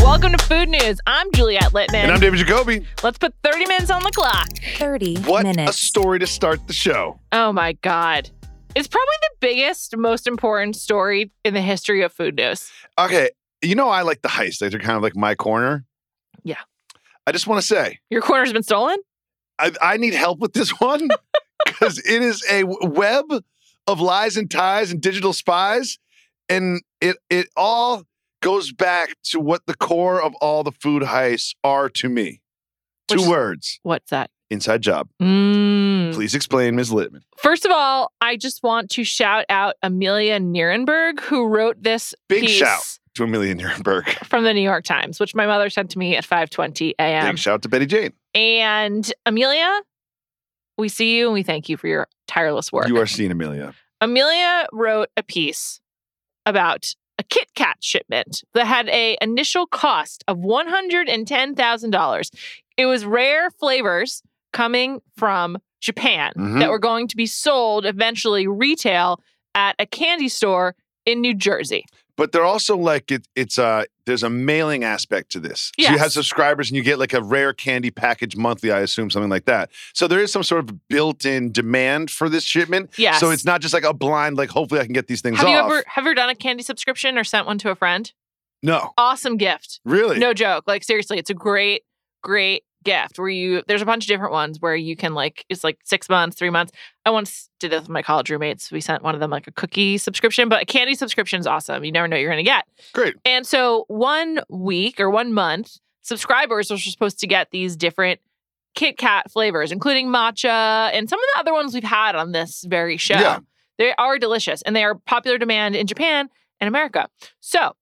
Welcome to Food News. I'm Juliet Litman. And I'm David Jacoby. Let's put 30 minutes on the clock. 30 What minutes. a story to start the show. Oh my God. It's probably the biggest, most important story in the history of food news. Okay, you know I like the heist. They're kind of like my corner. Yeah. I just want to say, Your corner's been stolen? I, I need help with this one because it is a web of lies and ties and digital spies, and it it all goes back to what the core of all the food heists are to me. Two words: What's that? inside job. Mm. Please explain, Ms. Litman. First of all, I just want to shout out Amelia Nierenberg, who wrote this Big piece shout. To Amelia Nierenberg. from the New York Times, which my mother sent to me at 5:20 a.m. Big shout to Betty Jane. And Amelia, we see you and we thank you for your tireless work. You are seen, Amelia. Amelia wrote a piece about a Kit Kat shipment that had a initial cost of $110,000. It was rare flavors coming from Japan Mhm. that were going to be sold eventually retail at a candy store in New Jersey. But they're also like it, it's uh there's a mailing aspect to this. So you have subscribers and you get like a rare candy package monthly, I assume, something like that. So there is some sort of built-in demand for this shipment. Yes. So it's not just like a blind, like hopefully I can get these things Have off. you ever have you ever done a candy subscription or sent one to a friend? no. Awesome gift. Really? No joke. Like seriously, it's a great, great gift where you there's a bunch of different ones where you can like it's like six months, three months. I once did this with my college roommates. We sent one of them like a cookie subscription, but a candy subscription is awesome. You never know what you're gonna get. Great. And so one week or one month, subscribers are supposed to get these different Kit Kat flavors, including matcha and some of the other ones we've had on this very show. Yeah. They are delicious and they are popular demand in Japan and America. So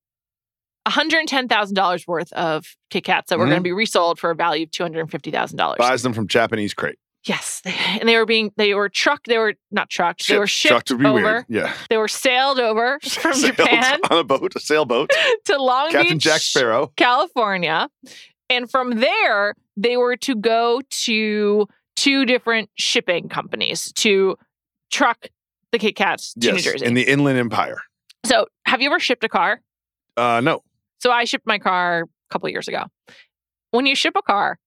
$110,000 worth of Kit Kats that were Mhm. going to be resold for a value of $250,000. Buys them from Japanese crate. Yes. And they were being, they were trucked, they were not trucked, they were Shipped. Trucked would be over. weird. Yeah. They were sailed over from Sailed Japan on a boat, a sailboat. to Long Captain Beach, Jack Sparrow. California. And from there, they were to go to two different shipping companies to truck the Kit Kats to New Jersey. In the Inland Empire. so, have you ever shipped a car? Uh no. So, I shipped my car a couple years ago. When you ship a car,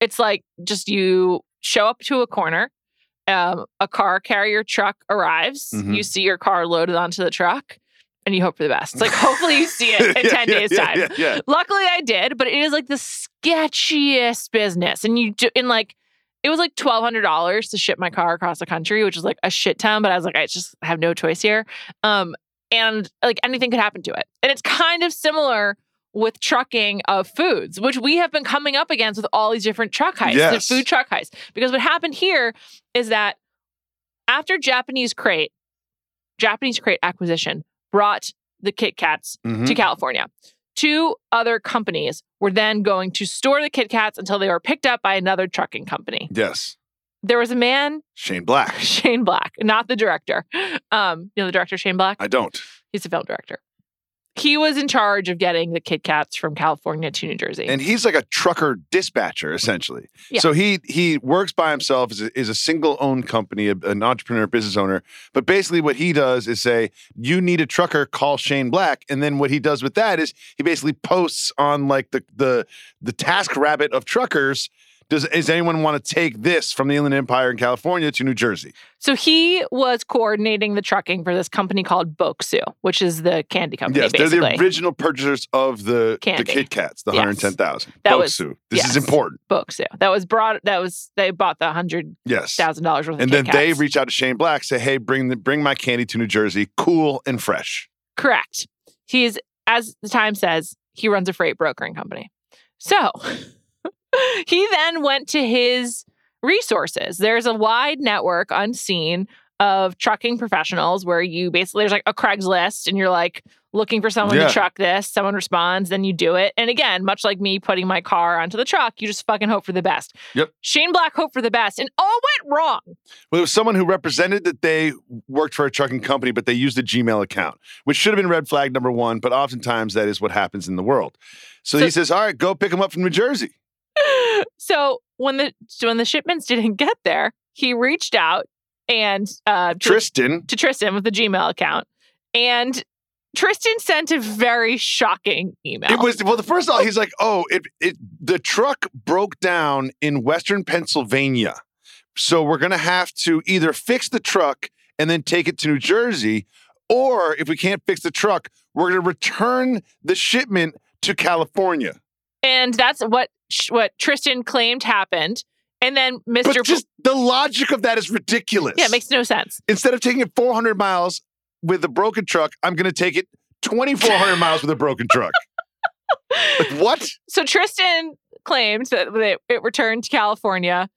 it's like just you show up to a corner, um, a car carrier truck arrives, Mhm. you see your car loaded onto the truck, and you hope for the best. It's like, hopefully, you see it in Yeah, 10 yeah, days' yeah, time. Yeah. Luckily, I did, but it is like the sketchiest business. And you do, in like, it was like twelve hundred dollars to ship my car across the country, which is like a shit ton. But I was like, I just have no choice here. Um, and like anything could happen to it. And it's kind of similar with trucking of foods, which we have been coming up against with all these different truck heists, Yes. the food truck heists. Because what happened here is that after Japanese crate, Japanese crate acquisition brought the Kit Kats Mhm. to California. Two other companies were then going to store the Kit Kats until they were picked up by another trucking company. Yes. There was a man, Shane Black. Shane Black, not the director. Um, you know the director Shane Black? I don't. He's a film director. He was in charge of getting the Kit Kats from California to New Jersey. And he's like a trucker dispatcher, essentially. Yeah. So he he works by himself, is a, is a single owned company, a- an entrepreneur, business owner. But basically, what he does is say, "You need a trucker, call Shane Black." And then what he does with that is he basically posts on like the the the task rabbit of truckers. Does is anyone want to take this from the Inland Empire in California to New Jersey? so he was coordinating the trucking for this company called Boksu, which is the candy company. yes, basically. they're the original purchasers of the Candy. the Kit Kats, the Yes. hundred ten thousand. That was- This is important. Boksu. That was brought. That was they bought the hundred Yes. thousand dollars worth of and Kit then they reach out to Shane Black, say, "Hey, bring the bring my candy to New Jersey, cool and fresh." Correct. He's, as the time says, he runs a freight brokering company. So he then went to his resources. There's a wide network unseen of trucking professionals where you basically, there's like a Craigslist and you're like looking for someone Yeah. to truck this. Someone responds, then you do it. And again, much like me putting my car onto the truck, you just fucking hope for the best. Yep. Shane Black hoped for the best and all went wrong. Well, it was someone who represented that they worked for a trucking company, but they used a Gmail account, which should have been red flag number one. But oftentimes that is what happens in the world. So, So- he says, "All right, go pick them up from New Jersey." So when the when the shipments didn't get there, he reached out and uh, to, Tristan, to Tristan with the Gmail account, and Tristan sent a very shocking email. it was well. The first of all, he's like, "Oh, it it the truck broke down in Western Pennsylvania, so we're gonna have to either fix the truck and then take it to New Jersey, or if we can't fix the truck, we're gonna return the shipment to California." and that's what what Tristan claimed happened. And then Mr. But just the logic of that is ridiculous. yeah, it makes no sense. Instead of taking it 400 miles with a broken truck, I'm going to take it 2,400 miles with a broken truck. Like, what? So Tristan claimed that it, returned to California,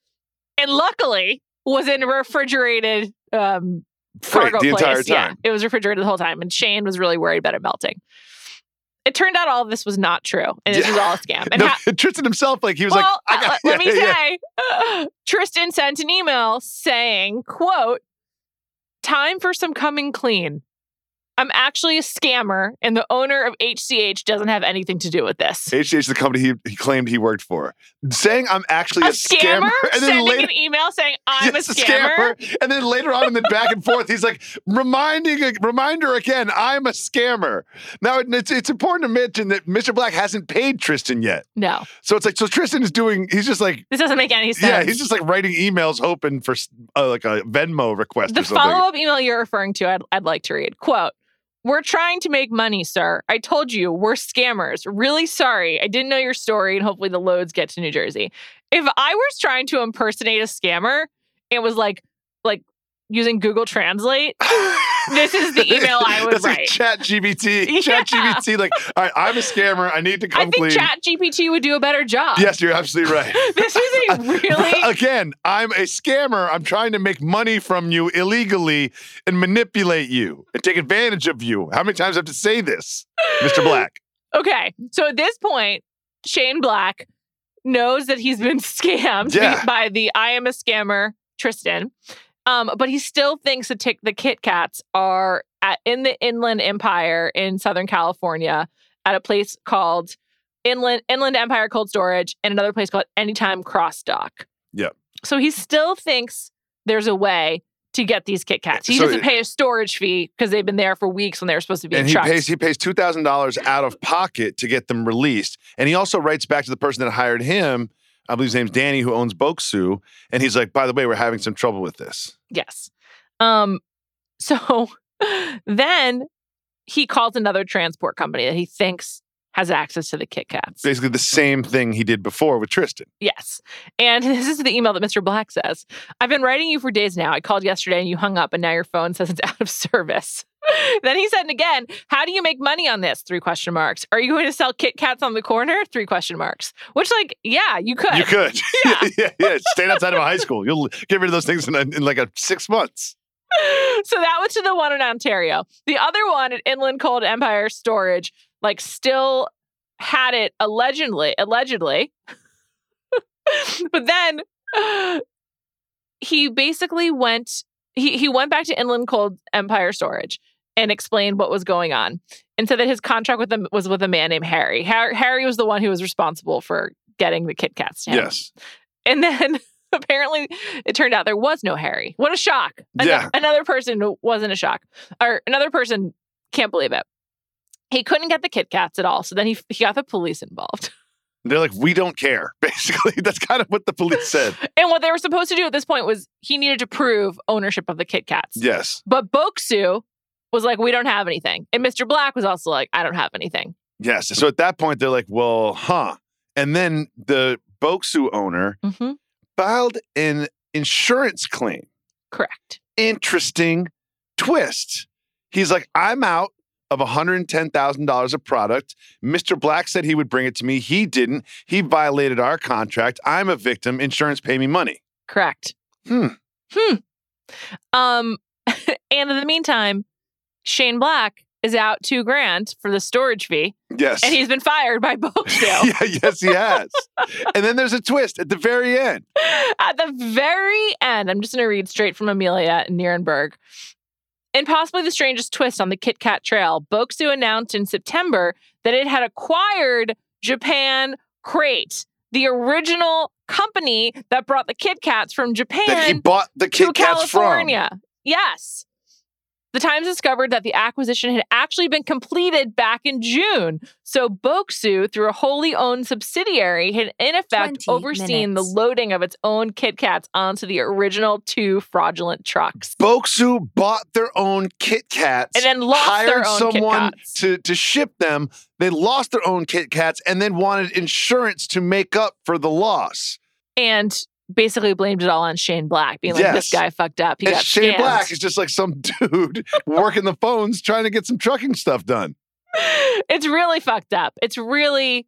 and luckily was in a refrigerated um, cargo the place. entire Yeah, time. it was refrigerated the whole time, and Shane was really worried about it melting. It turned out all of this was not true, and this Yeah. was all a scam. And No, ha- Tristan himself, like, he was well, like, I uh, got, let me yeah, say, Tristan sent an email saying, "quote Time for some coming clean. I'm actually a scammer, and the owner of HCH doesn't have anything to do with this." HCH is the company he, he claimed he worked for. Saying I'm actually a, a scammer, and then sending later, an email saying I'm Yes, a scammer. And then later on in the back and forth, he's like, reminding a, reminder again, I'm a scammer. Now it's it's important to mention that Mr. Black hasn't paid Tristan yet. No, So it's like, so Tristan is doing, he's just like, this doesn't make any sense. yeah, he's just like writing emails hoping for uh, like a Venmo request the follow up email you're referring to. I'd, I'd like to read. Quote. We're trying to make money, sir. I told you, we're scammers. Really sorry. I didn't know your story, and hopefully the loads get to New Jersey. If I was trying to impersonate a scammer, it was like like using Google Translate. This is the email I would That's like. Chat GPT. Yeah. Chat GPT, like, all right, I'm a scammer. I need to come I think clean. Chat GPT would do a better job. yes, you're absolutely right. This is a really Again, I'm a scammer. I'm trying to make money from you illegally and manipulate you and take advantage of you. How many times do I have to say this, Mr. Black? Okay. So at this point, Shane Black knows that he's been scammed Yeah. by the I am a scammer Tristan. Um, but he still thinks the tick the Kit Kats are at in the Inland Empire in Southern California at a place called Inland Inland Empire Cold Storage and another place called Anytime Cross Dock. Yeah. So he still thinks there's a way to get these Kit Kats. He So doesn't pay a storage fee because they've been there for weeks when they were supposed to be and in he trucks. pays he pays two thousand dollars out of pocket to get them released. And he also writes back to the person that hired him. I believe his name's Danny, who owns Boksu, and he's like, "By the way, we're having some trouble with this." Yes. Um so then he calls another transport company that he thinks has access to the Kit Kats. Basically, the same thing he did before with Tristan. Yes. And this is the email that Mr. Black says. I've been writing you for days now. I called yesterday and you hung up and now your phone says it's out of service. then he said again, how do you make money on this? Three question marks. Are you going to sell Kit Kats on the corner? Three question marks. Which, like, yeah, you could. You could. Yeah. yeah, yeah. Stand outside of a high school. You'll get rid of those things in, in like a six months. so that was to the one in Ontario. The other one at Inland Cold Empire Storage, like, still had it allegedly, allegedly. but then he basically went he he went back to Inland Cold Empire Storage and explained what was going on and said that his contract with them was with a man named Harry. Harry, Harry was the one who was responsible for getting the Kit Kats. Yes. And then apparently it turned out there was no Harry. What a shock. Ano- Yeah. Another person wasn't a shock. Or another person can't believe it. He couldn't get the Kit Kats at all. So then he, he got the police involved. They're like, we don't care. Basically, that's kind of what the police said. And what they were supposed to do at this point was he needed to prove ownership of the Kit Kats. Yes. But Boksu was like, we don't have anything. And Mr. Black was also like, I don't have anything. Yes. So at that point, they're like, well, huh. And then the Boksu owner Mm-hmm. filed an insurance claim. Correct. Interesting twist. He's like, I'm out of $110,000 of product. Mr. Black said he would bring it to me. He didn't. He violated our contract. I'm a victim. Insurance pay me money. Correct. Hmm. Hmm. Um, and in the meantime, Shane Black is out two grand for the storage fee, Yes. and he's been fired by Boksu. yeah, yes, he has. and then there's a twist at the very end. At the very end, I'm just going to read straight from Amelia in Nierenberg. In possibly the strangest twist on the Kit Kat trail, Boksu announced in September that it had acquired Japan Crate, the original company that brought the Kit Kats from Japan That he bought the to Kit Kats from. California. Yes. The Times discovered that the acquisition had actually been completed back in June. So Boksu, through a wholly owned subsidiary, had in effect 20 overseen minutes. the loading of its own Kit Kats onto the original two fraudulent trucks. Boksu bought their own Kit Kats And then lost hired their own Kit someone Kats. to to ship them. They lost their own Kit Kats and then wanted insurance to make up for the loss. And basically blamed it all on Shane Black, being like, this guy fucked up. He and got Shane scammed. Black is just like some dude working the phones trying to get some trucking stuff done. it's really fucked up. It's really.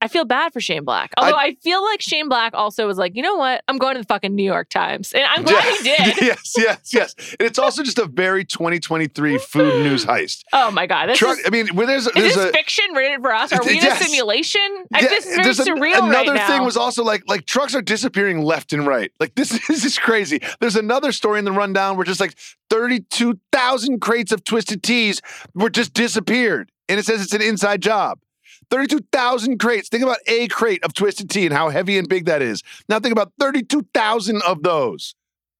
I feel bad for Shane Black. Although I, feel like Shane Black also was like, you know what? I'm going to the fucking New York Times. And I'm glad he did. yes, yes, yes. And it's also just a very 2023 food news heist. Oh my God. This is, I mean, where there's is there's this a fiction written for us? Are we in Yes. a simulation? I, Yeah, is very surreal another right thing was also like like trucks are disappearing left and right. Like this, this is crazy. There's another story in the rundown where just like 32,000 crates of twisted teas were just disappeared. And it says it's an inside job. 32,000 crates. Think about a crate of twisted tea and how heavy and big that is. Now think about 32,000 of those.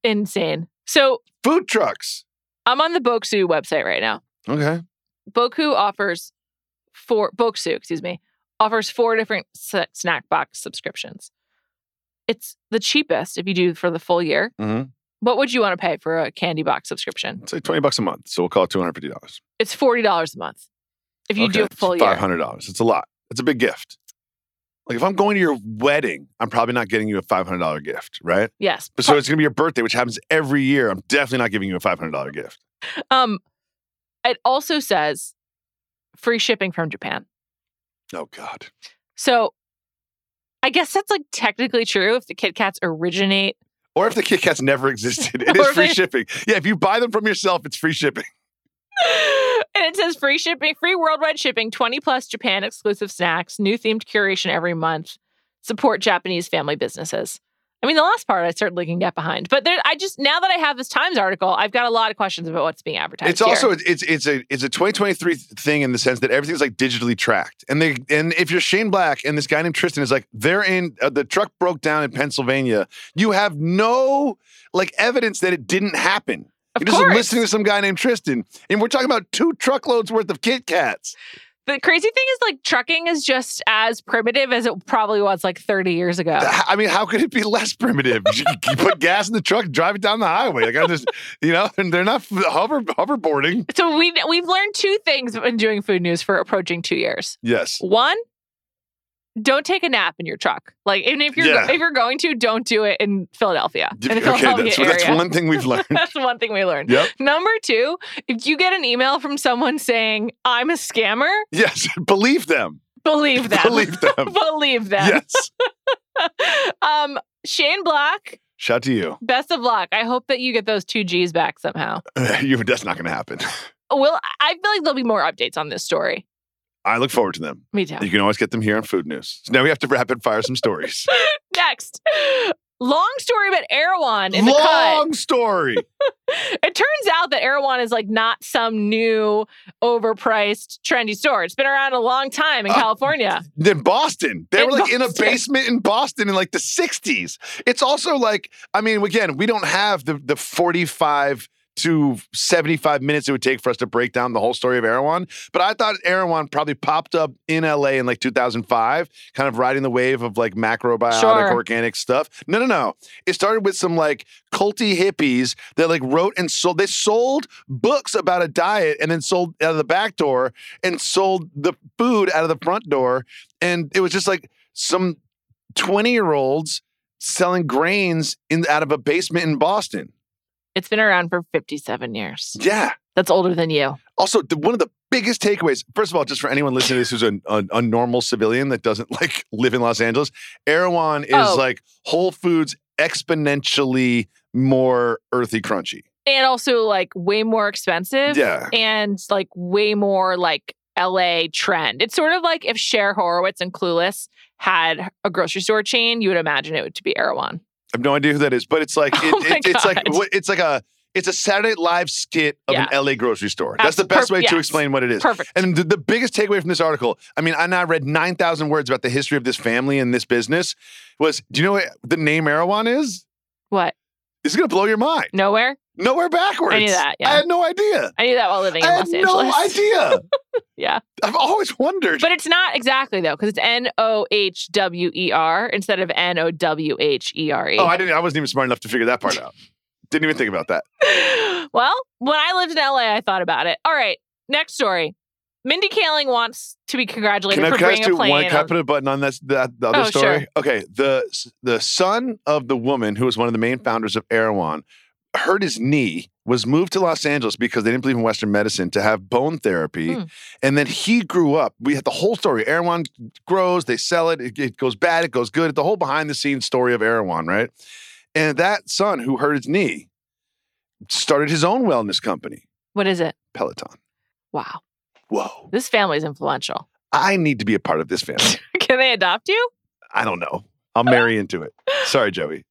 insane. So Food trucks. I'm on the Boksu website right now. Okay. Boku offers four Boksu, excuse me, offers four different snack box subscriptions. It's the cheapest if you do for the full year. Mhm. What would you want to pay for a candy box subscription? It's like 20 bucks a month. So we'll call it $250. It's forty dollars a month if you do a Okay, full year. $500. It's a lot. It's a big gift. Like if I'm going to your wedding, I'm probably not getting you a $500 gift, right? Yes. But So it's going to be your birthday, which happens every year. I'm definitely not giving you a $500 gift. Um, it also says free shipping from Japan. Oh, God. So I guess that's like technically true if the Kit Kats originate. Or if the Kit Kats never existed, it is free shipping. Yeah, if you buy them from yourself, it's free shipping. and it says free shipping, free worldwide shipping, 20 plus Japan exclusive snacks, new themed curation every month, support Japanese family businesses. I mean, the last part I certainly can get behind, but there, I just now that I have this Times article, I've got a lot of questions about what's being advertised. It's here. also it's it's a it's a 2023 thing in the sense that everything's like digitally tracked. And they and if you're Shane Black and this guy named Tristan is like they're in uh, the truck broke down in Pennsylvania, you have no like evidence that it didn't happen. Of You're just listening to some guy named Tristan, and we're talking about two truckloads worth of Kit Kats. the crazy thing is like trucking is just as primitive as it probably was like 30 years ago. I mean, how could it be less primitive? You, you put gas in the truck, drive it down the highway. Like I just, you know, and they're not hover hoverboarding. So we we've learned two things in doing food news for approaching two years. Yes. One, don't take a nap in your truck. Like, even if you're Yeah. if you're going to, don't do it in Philadelphia. In okay, Philadelphia that's, area. that's one thing we've learned. That's one thing we learned. Yep. Number two, if you get an email from someone saying I'm a scammer, Yes, believe them. believe them. Believe them. believe them. Yes. um, Shane Black, Shout to you. best of luck. I hope that you get those two G's back somehow. you. That's not going to happen. Well, I feel like there'll be more updates on this story. I look forward to them. Me too. You can always get them here on Food News. So now we have to rapid fire some stories. Next, long story about Erewhon in the cut. Long story. It turns out that Erewhon is like not some new, overpriced, trendy store. It's been around a long time in Uh, California. in Boston. They In were like in a Boston. basement in Boston in like the 60s. It's also like, I mean, again, we don't have the the 45 to 75 minutes it would take for us to break down the whole story of Erewhon. But I thought Erewhon probably popped up in LA in like 2005, kind of riding the wave of like macrobiotic, Sure. organic stuff. No, no, no. It started with some like culty hippies that like wrote and sold. They sold books about a diet and then sold out of the back door and sold the food out of the front door. And it was just like some 20 year olds selling grains in out of a basement in Boston. It's been around for 57 years. Yeah. That's older than you. Also, the, one of the biggest takeaways, first of all, just for anyone listening to this who's a, a, a normal civilian that doesn't like live in Los Angeles, Erewhon is Oh. like Whole Foods exponentially more earthy crunchy. And also like way more expensive. Yeah. And like way more like LA trend. It's sort of like if Cher Horowitz and Clueless had a grocery store chain, you would imagine it would to be Erewhon. I have no idea who that is, but it's like it, Oh it- it's like it's like a it's a Saturday Live skit of Yeah. an LA grocery store. That's the best perf- way to explain what it is. Perfect. And the, the biggest takeaway from this article, I mean, I now read 9,000 words about the history of this family and this business, was do you know what the name Erewhon is? what? This is going to blow your mind. Nowhere? Nowhere backwards. I knew that, yeah. I had no idea. I knew that while living in I Los Angeles. no idea. Yeah. I've always wondered. But it's not exactly though, because it's N O H W E R instead of N O W H E R E. oh, I didn't. I wasn't even smart enough to figure that part out. Didn't even think about that. well, when I lived in LA, I thought about it. All right, next story. Mindy Kaling wants to be congratulated Can I, for can I bringing a plane. one? Can I put a button on this, that, the other Oh, story? sure. Okay. The the son of the woman who was one of the main founders of Erewhon hurt his knee, was moved to Los Angeles because they didn't believe in Western medicine to have bone therapy. Hmm. And then he grew up. We had the whole story. Erewhon grows, they sell it, it, it goes bad, it goes good. The whole behind the scenes story of Erewhon, right? And that son who hurt his knee started his own wellness company, what is it? Peloton. Wow, Whoa. this family's influential. I need to be a part of this family. Can they adopt you? I don't know. I'll marry into it. Sorry, Joey.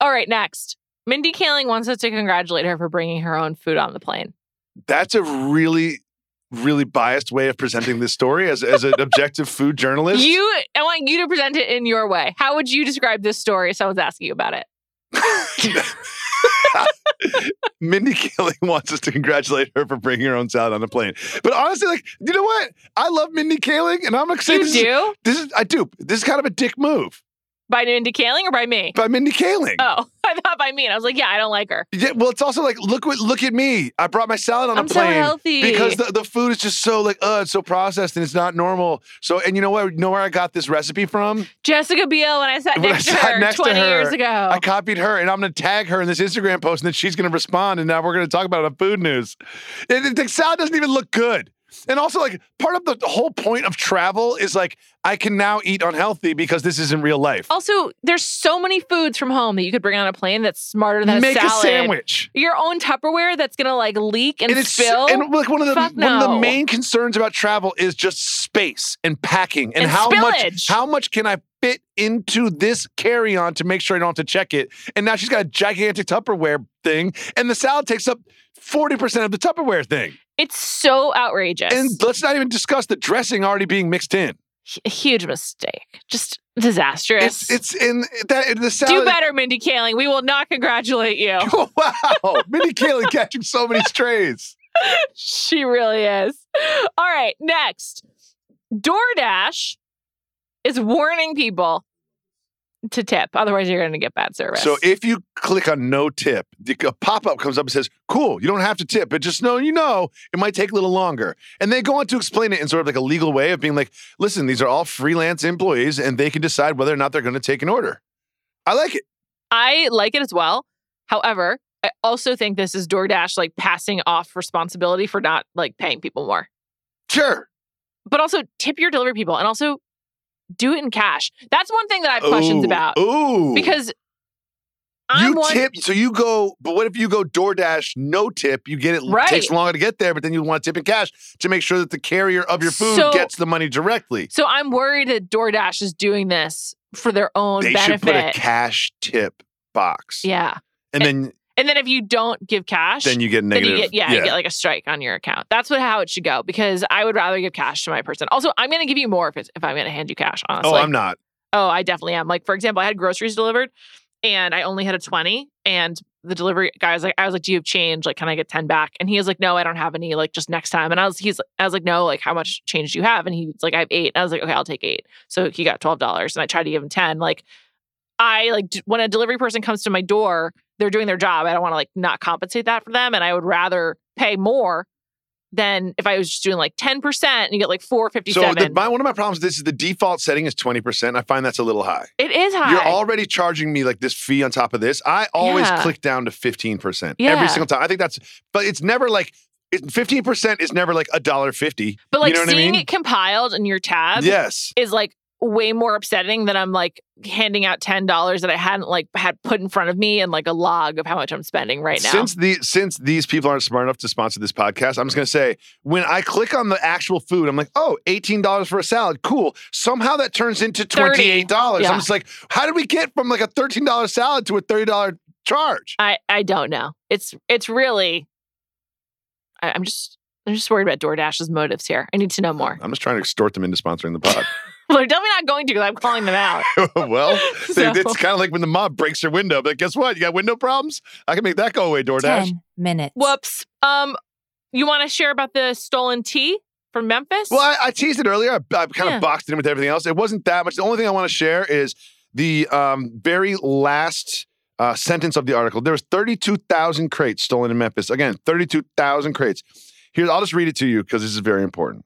All right, next. Mindy Kaling wants us to congratulate her for bringing her own food on the plane. That's a really, really biased way of presenting this story as, as an objective food journalist. You, I want you to present it in your way. How would you describe this story if someone's asking you about it? Mindy Kaling wants us to congratulate her for bringing her own salad on a plane. But honestly, like, you know what? I love Mindy Kaling, and I'm excited. You this is- do? This is I do. This is kind of a dick move By Mindy Kaling or by me? by Mindy Kaling. Oh, I thought by me. And I was like, yeah, I don't like her. Yeah, well, it's also like look what look at me. I brought my salad on I'm a so plane healthy. because the, the food is just so like uh it's so processed and it's not normal. So and you know what? You know where I got this recipe from? Jessica Biel, when I sat When I next to her next to 20 her, years ago. I copied her and I'm going to tag her in this Instagram post and then she's going to respond and now we're going to talk about it on Food News. It, it- the salad doesn't even look good. And also, like, part of the, whole point of travel is like, I can now eat unhealthy because this isn't real life. also, there's so many foods from home that you could bring on a plane that's smarter than Make a a sandwich. Your own Tupperware that's gonna like leak and, it's spill. and like one of the Fuck one of the main concerns about travel is just space and packing and, And how much how much can I fit into this carry on to make sure I don't have to check it. And now she's got a gigantic Tupperware thing, and the salad takes up forty percent of the Tupperware thing. It's so outrageous. And let's not even discuss the dressing already being mixed in. a huge mistake. Just disastrous. It's it's in that in the salad. Do better, Mindy Kaling. We will not congratulate you. wow, Mindy Kaling catching so many strays. she really is. All right, next. DoorDash is warning people to tip. Otherwise, you're going to get bad service. So if you click on no tip, a pop up comes up and says, "Cool, you don't have to tip, but just know you know it might take a little longer." And they go on to explain it in sort of like a legal way of being like, "Listen, these are all freelance employees, and they can decide whether or not they're going to take an order." I like it. I like it as well. However, I also think this is DoorDash like passing off responsibility for not like paying people more. Sure. But also tip your delivery people and also do it in cash. That's one thing that I have questions Ooh, about Ooh. because I'm you one tip, so you go. But what if you go DoorDash no tip? You get it Right. takes longer to get there, but then you want to tip in cash to make sure that the carrier of your food So- gets the money directly. so I'm worried that DoorDash is doing this for their own They benefit. should put a cash tip box. yeah. and eh then And then if you don't give cash, then you get negative. you get yeah, you get like a strike on your account. That's what how it should go because I would rather give cash to my person. Also, I'm going to give you more if it's, if I'm going to hand you cash. Honestly, oh, I'm not. Oh, I definitely am. Like for example, I had groceries delivered, and I only had a twenty, and the delivery guy was like, I was like, "Do you have change? Like, can I get ten back?" And he was like, "No, I don't have any. Like, just next time." And I was, he's, I was like, "No, like, how much change do you have?" And he's like, "I have eight. And I was like, "Okay, I'll take eight. So he got twelve dollars, and I tried to give him ten. Like, I like when a delivery person comes to my door, they're doing their job. I don't want to like not compensate that for them, and I would rather pay more than if I was just doing like ten percent and you get like 457. So the, my, one of my problems with this is the default setting is 20%. I find that's a little high. it is high. You're already charging me like this fee on top of this. I always Yeah. click down to 15% Yeah. every single time. I think that's, but it's never like, 15% is never like a dollar fifty. But like you know what I seeing mean? it compiled in your tab Yes. is like way more upsetting than I'm like handing out ten dollars that I hadn't like had put in front of me and like a log of how much I'm spending right now. Since the since these people aren't smart enough to sponsor this podcast, I'm just gonna say when I click on the actual food, I'm like, oh, $18 for a salad. Cool. Somehow that turns into $28. Yeah. I'm just like, how did we get from like a $13 salad to a $30 charge? I I don't know. It's it's really. I, I'm just I'm just worried about DoorDash's motives here. I need to know more. I'm just trying to extort them into sponsoring the pod. well, they're definitely not going to because I'm calling them out. well, So- it's kind of like when the mob breaks your window. But guess what? You got window problems? I can make that go away, DoorDash. 10 minutes. Whoops. Um, you want to share about the stolen tea from Memphis? Well, I, I teased it earlier. I, I kind Yeah. of boxed it in with everything else. It wasn't that much. The only thing I want to share is the um, very last uh, sentence of the article. There was 32,000 crates stolen in Memphis. Again, 32,000 crates. Here, I'll just read it to you because this is very important.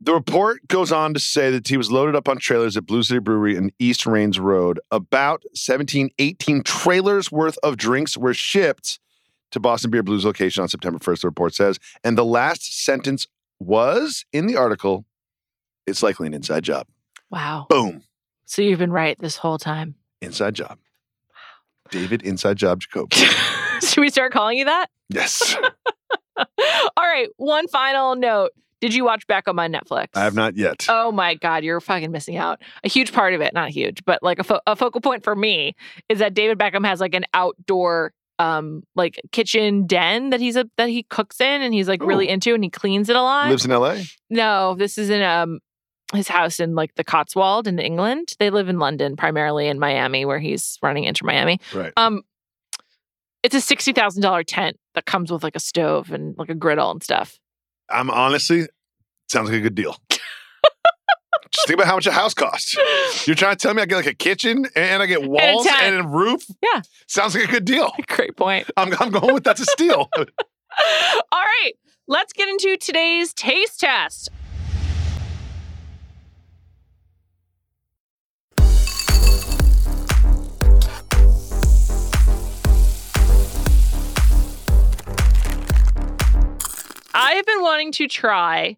The report goes on to say that he was loaded up on trailers at Blues City Brewery and East Raines Road. About 17, 18 trailers worth of drinks were shipped to Boston Beer Blues location on September 1st, the report says. And the last sentence was in the article, it's likely an inside job. wow. Boom. So you've been right this whole time. Inside job. David Inside Job Jacob. Should we start calling you that? Yes. All right. One final note. Did you watch Beckham on Netflix? I have not yet. Oh my God, you're fucking missing out. A huge part of it, not huge, but like a, fo- a focal point for me is that David Beckham has like an outdoor um like kitchen den that he's a that he cooks in and he's like really into and he cleans it a lot. Lives in LA? no, this is in um his house in like the Cotswold in England. They live in London primarily in Miami where he's running Inter Miami. Right. Um it's a sixty thousand dollar tent that comes with like a stove and like a griddle and stuff. I'm honestly, sounds like a good deal. Just think about how much a house costs. You're trying to tell me I get like a kitchen and I get walls tent. and a roof? Yeah. Sounds like a good deal. Great point. I'm, I'm going with that's a steal. All right, let's get into today's taste test. I have been wanting to try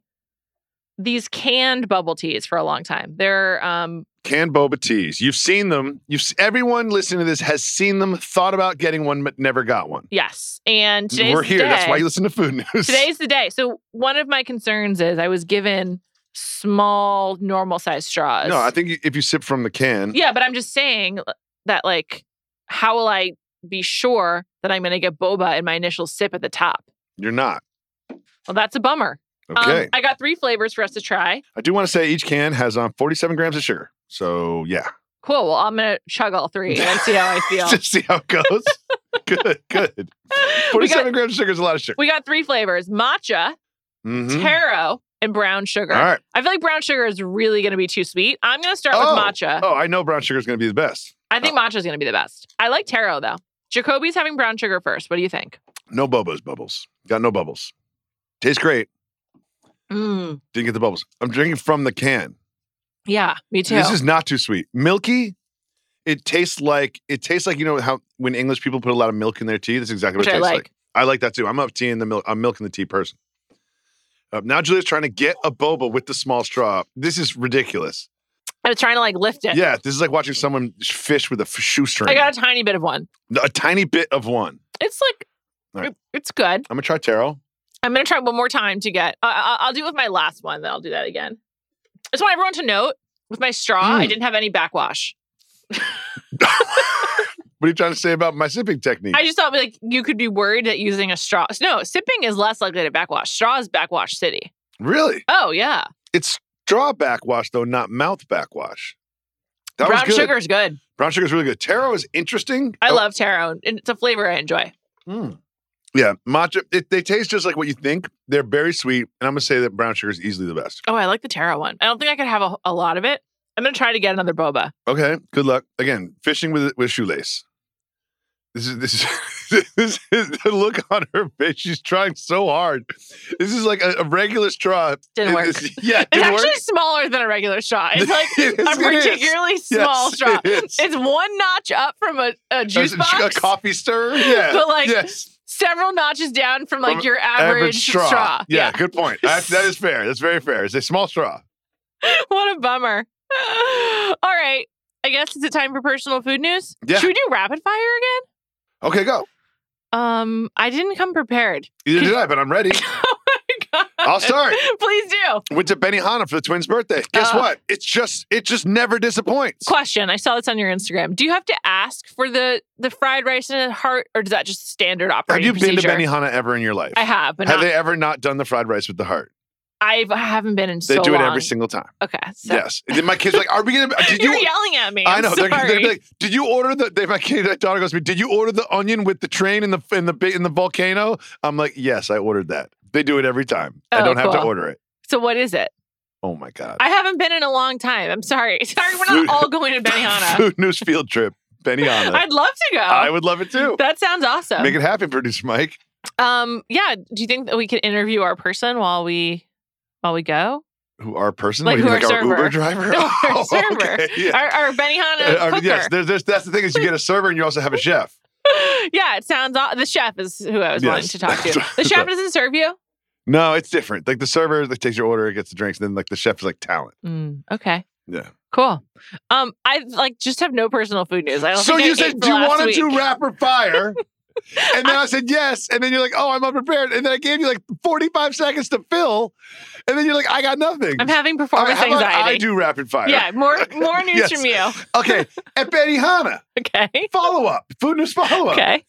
these canned bubble teas for a long time. They're um Canned boba teas. You've seen them. You've everyone listening to this has seen them, thought about getting one, but never got one. yes, and today's We're the here. That's day. why you listen to Food News. Today's the day. So one of my concerns is I was given small, normal size straws. no, I think if you sip from the can, yeah, but I'm just saying that like, how will I be sure that I'm going to get boba in my initial sip at the top? you're not. Well, that's a bummer. Um, Okay. I got three flavors for us to try. I do want to say each can has um, 47 grams of sugar. So yeah, Cool. Well, I'm going to chug all three and see how I feel. just see how it goes. good, good. 47 got, grams of sugar is a lot of sugar. we got three flavors matcha, Mhm. taro, and brown sugar. All right. I feel like brown sugar is really going to be too sweet. I'm going to start Oh, with matcha. Oh, I know brown sugar is going to be the best. I think matcha is going to be the best. I like taro though. Jacoby's having brown sugar first. What do you think? No bubbles, bubbles. Got no bubbles. Tastes great. Mm, Didn't get the bubbles. I'm drinking from the can. yeah, me too. This is not too sweet. Milky. It tastes like it tastes like you know how when English people put a lot of milk in their tea. That's exactly what Which it I tastes like. like. I like that too. I'm up tea in the milk. I'm milk in the tea person. Uh, now Julia's trying to get a boba with the small straw. This is ridiculous. I was trying to like lift it. Yeah, this is like watching someone fish with a f- shoestring. I got a tiny bit of one. a tiny bit of one. It's like, right. it- it's good. I'm gonna try taro. I'm gonna try one more time to get. I I- I'll do it with my last one. Then I'll do that again. I just want everyone to note with my straw, I Mm. didn't have any backwash. What are you trying to say about my sipping technique? I just thought like you could be worried that using a straw. No, sipping is less likely to backwash. Straw is backwash city. really? Oh yeah, It's straw backwash though, not mouth backwash. That brown sugar is good. Brown sugar is really good. Taro is interesting. I Oh, love taro, and it's a flavor I enjoy. mm. Yeah, matcha. It, they taste just like what you think. They're very sweet, and I'm gonna say that brown sugar is easily the best. Oh, I like the taro one. I don't think I could have a, a lot of it. I'm gonna try to get another boba. Okay, good luck. Again, fishing with with shoelace. This is this is this is the look on her face. She's trying so hard. This is like a, a regular straw. Didn't work. it's- yeah, It's actually work. smaller than a regular straw. It's like It is, a particularly small Yes, straw. it. It's one notch up from a, a juice a, box, a coffee stirrer. Yeah, But, like, yes. Several notches down from like From your average, straw. Yeah, good point. That, that is fair. That's very fair. It's a small straw. what a bummer. All right. I guess it's a time for personal food news. Yeah. Should we do rapid fire again? Okay, go. Um, I didn't come prepared. Either did I, but I'm ready. I'll start. Please do. Went to Benihana for the twins' birthday. Guess Uh. what? It's just it just never disappoints. Question. I saw this on your Instagram. Do you have to ask for the the fried rice and a heart, or does that just standard operation? Have you been to? Benihana ever in your life? I have, Have not, they ever not done the fried rice with the heart? I've, I haven't been in They so do it long. every single time. Okay. So Yes. And then my kids are like, are we gonna? Did You're you? yelling at me. I I'm know. They're, Sorry. they're like, did you order the? They, my kid, my daughter goes to me. Did you order the onion with the train in the in the in the volcano? I'm like, yes, I ordered that. They do it every time. I Oh, don't have to order it. so what is it? Oh my god. I haven't been in a long time. I'm sorry. Sorry, we're not Food- all going to Benihana. Food news field trip. Benihana. I'd love to go. I would love it too. that sounds awesome. Make it happen, producer Mike. um, yeah. Do you think that we could interview our person while we while we go? Who our person? Like who like our our Uber driver? No, our Oh, server. okay, yeah. Our, our Benihana Uh, cooker. yes, there's, there's, that's the thing is you get a server and you also have a chef. yeah, it sounds. aw- The chef is who I was wanting to talk to. The chef doesn't serve you. No, it's different. Like the server that takes your order, gets the drinks, and then like the chef is like talent. Mm, okay. Yeah. Cool. Um, I like just have no personal food news. I don't So think I you ate said, do you want to do rapid fire? and then I said yes, and then you're like, oh, I'm unprepared, and then I gave you like 45 seconds to fill, and then you're like, I got nothing. I'm having performance right, anxiety. I do rapid fire. Yeah, more more news Yes. from you. Okay, at Benihana, Okay. follow up, food news follow up. Okay.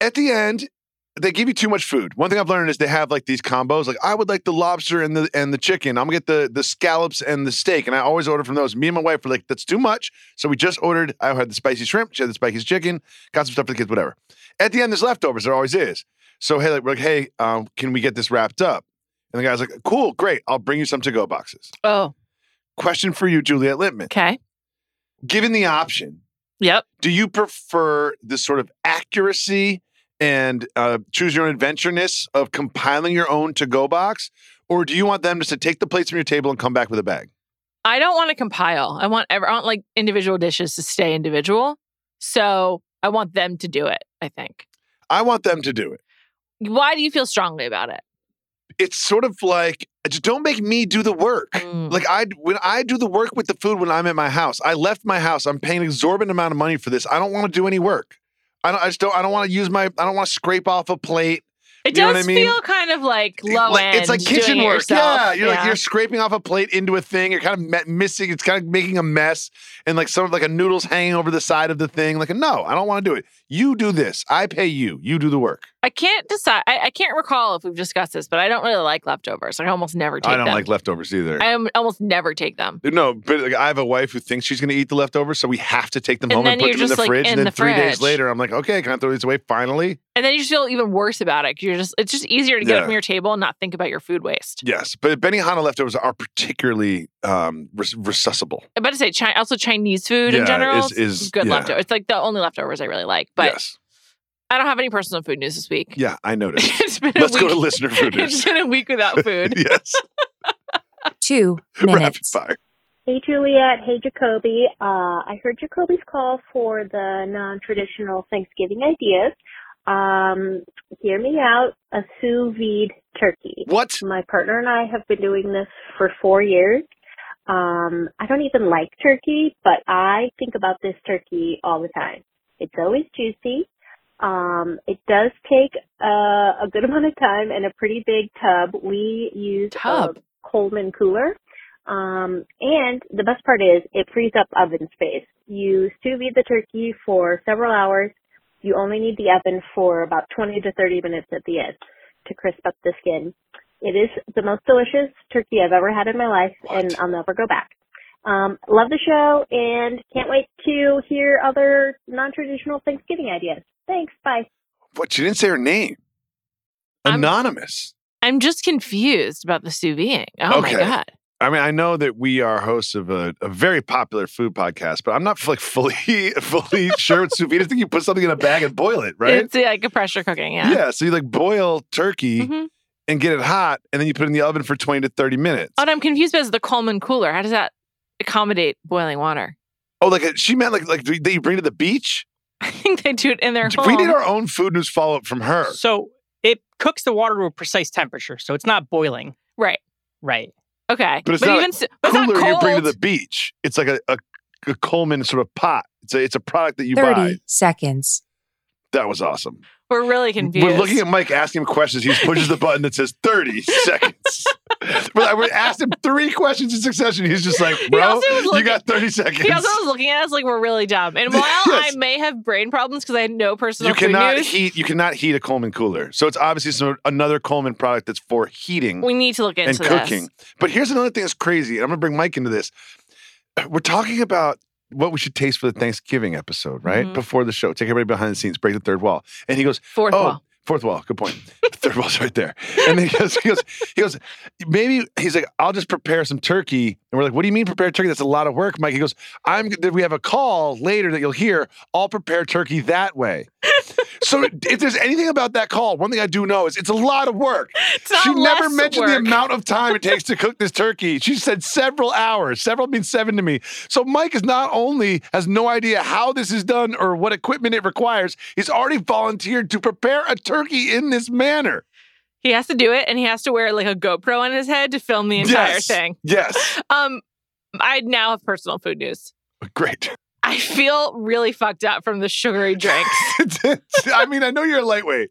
at the end, they give you too much food. One thing I've learned is they have like these combos. Like I would like the lobster and the and the chicken. I'm gonna get the the scallops and the steak, and I always order from those. Me and my wife were like, that's too much. So we just ordered. I had the spicy shrimp. She had the spicy chicken. Got some stuff for the kids. Whatever. At the end, there's leftovers. There always is. So hey, like, we're like, hey, um, can we get this wrapped up? And the guy's like, cool, great. I'll bring you some to go boxes. Oh. Question for you, Juliet Litman. Okay. Given the option, Yep. do you prefer this sort of accuracy and uh, choose your own adventureness of compiling your own to go box? Or do you want them just to take the plates from your table and come back with a bag? I don't want to compile. I want ev- I want like individual dishes to stay individual. So I want them to do it. I think. I want them to do it. Why do you feel strongly about it? It's sort of like just don't make me do the work. Mm. Like I when I do the work with the food when I'm at my house. I left my house. I'm paying an exorbitant amount of money for this. I don't want to do any work. I don't I just don't I don't want to use my I don't want to scrape off a plate. It You know does what I mean? feel kind of like low like, end. It's like kitchen work. yourself. Yeah, you're like you're scraping off a plate into a thing. You're kind of missing. It's kind of making a mess, and like some of like a noodles hanging over the side of the thing. Like no, I don't want to do it. You do this. I pay you. You do the work. I can't decide. I, I can't recall if we've discussed this, but I don't really like leftovers. I almost never take them. I don't them. like leftovers either. I almost never take them. no, but like, I have a wife who thinks she's going to eat the leftovers, so we have to take them And home and put them in the like, fridge. in and then the three days later, I'm like, okay, can I throw these away finally? And then you just feel even worse about it. You're just it's just easier to get Yeah. it from your table and not think about your food waste. Yes, but Benihana leftovers are particularly um, res-. I'm about to say Chi- also Chinese food in general is- is- good yeah. leftovers. It's like the only leftovers I really like. But yes, I don't have any personal food news this week. yeah, I noticed. it's been Let's week. go to listener food It's news. been a week without food. yes, Two rapid minutes. fire. Hey Juliet, hey Jacoby. Uh, I heard Jacoby's call for the non-traditional Thanksgiving ideas. Um, hear me out. A sous vide turkey. What? My partner and I have been doing this for four years. Um, I don't even like turkey, but I think about this turkey all the time. It's always juicy. Um, it does take uh, a good amount of time and a pretty big tub. We use Tub? a Coleman cooler. Um, and the best part is it frees up oven space. You sous vide the turkey for several hours. You only need the oven for about 20 to 30 minutes at the end to crisp up the skin. It is the most delicious turkey I've ever had in my life, and I'll never go back. Um, love the show, and can't wait to hear other non-traditional Thanksgiving ideas. Thanks. Bye. What? She didn't say her name. I'm- Anonymous. I'm just confused about the sous vide. Oh my god. I mean, I know that we are hosts of a, a very popular food podcast, but I'm not like fully fully sure what sous vide. I think you put something in a bag and boil it, right? It's like a pressure cooking. Yeah. yeah. So you like boil turkey Mhm. and get it hot, and then you put it in the oven for 20 to 30 minutes. Oh, and I'm confused because the Coleman cooler. How does that accommodate boiling water? Oh, like she meant like like that you bring to the beach. I think they do it in their home. We need our own food news follow up from her. So it cooks the water to a precise temperature, so it's not boiling. right. Right. Okay. But it's not even a s- but it's not Cooler you bring to the beach. It's like a, a, a Coleman sort of pot. It's a it's a product that you 30 buy. seconds. That was awesome. We're really confused. We're looking at Mike asking him questions. He pushes the button that says 30 seconds. But we asked him three questions in succession. He's just like, bro, was you got 30 seconds. He also was looking at us like we're really dumb. And while Yes. I may have brain problems because I had no personal you cannot news, heat you cannot heat a Coleman cooler. So it's obviously some, another Coleman product that's for heating we need to look into and cooking. this. But here's another thing that's crazy, and I'm gonna bring Mike into this. We're talking about what we should taste for the Thanksgiving episode, right? Mhm. Before the show. Take everybody behind the scenes, break the third wall. And he goes, Fourth oh, wall. Fourth wall, good point. Third wall's right there. And then he goes, he goes, he goes, maybe he's like, I'll just prepare some turkey. And we're like, what do you mean prepare turkey? That's a lot of work, Mike. He goes, I'm we have a call later that you'll hear. I'll prepare turkey that way. So if there's anything about that call, one thing I do know is it's a lot of work. She never mentioned the amount of time it takes to cook this turkey. She said several hours. Several means seven to me. So Mike is not only has no idea how this is done or what equipment it requires, he's already volunteered to prepare a turkey in this manner. He has to do it, and he has to wear like a GoPro on his head to film the entire yes. thing. Yes. Um, I now have personal food news. Great. I feel really fucked up from the sugary drinks. I mean, I know you're a lightweight.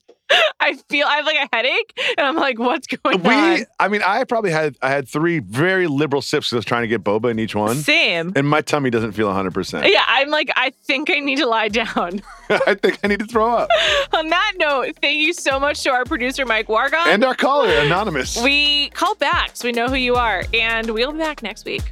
I feel I have like a headache, and I'm like, what's going We, on? I mean, I probably had I had three very liberal sips because I was trying to get boba in each one, Same. and my tummy doesn't feel 100. percent Yeah, I'm like, I think I need to lie down. I think I need to throw up. On that note, thank you so much to our producer, Mike Wargon. And our caller, anonymous. we call back so we know who you are, and we'll be back next week.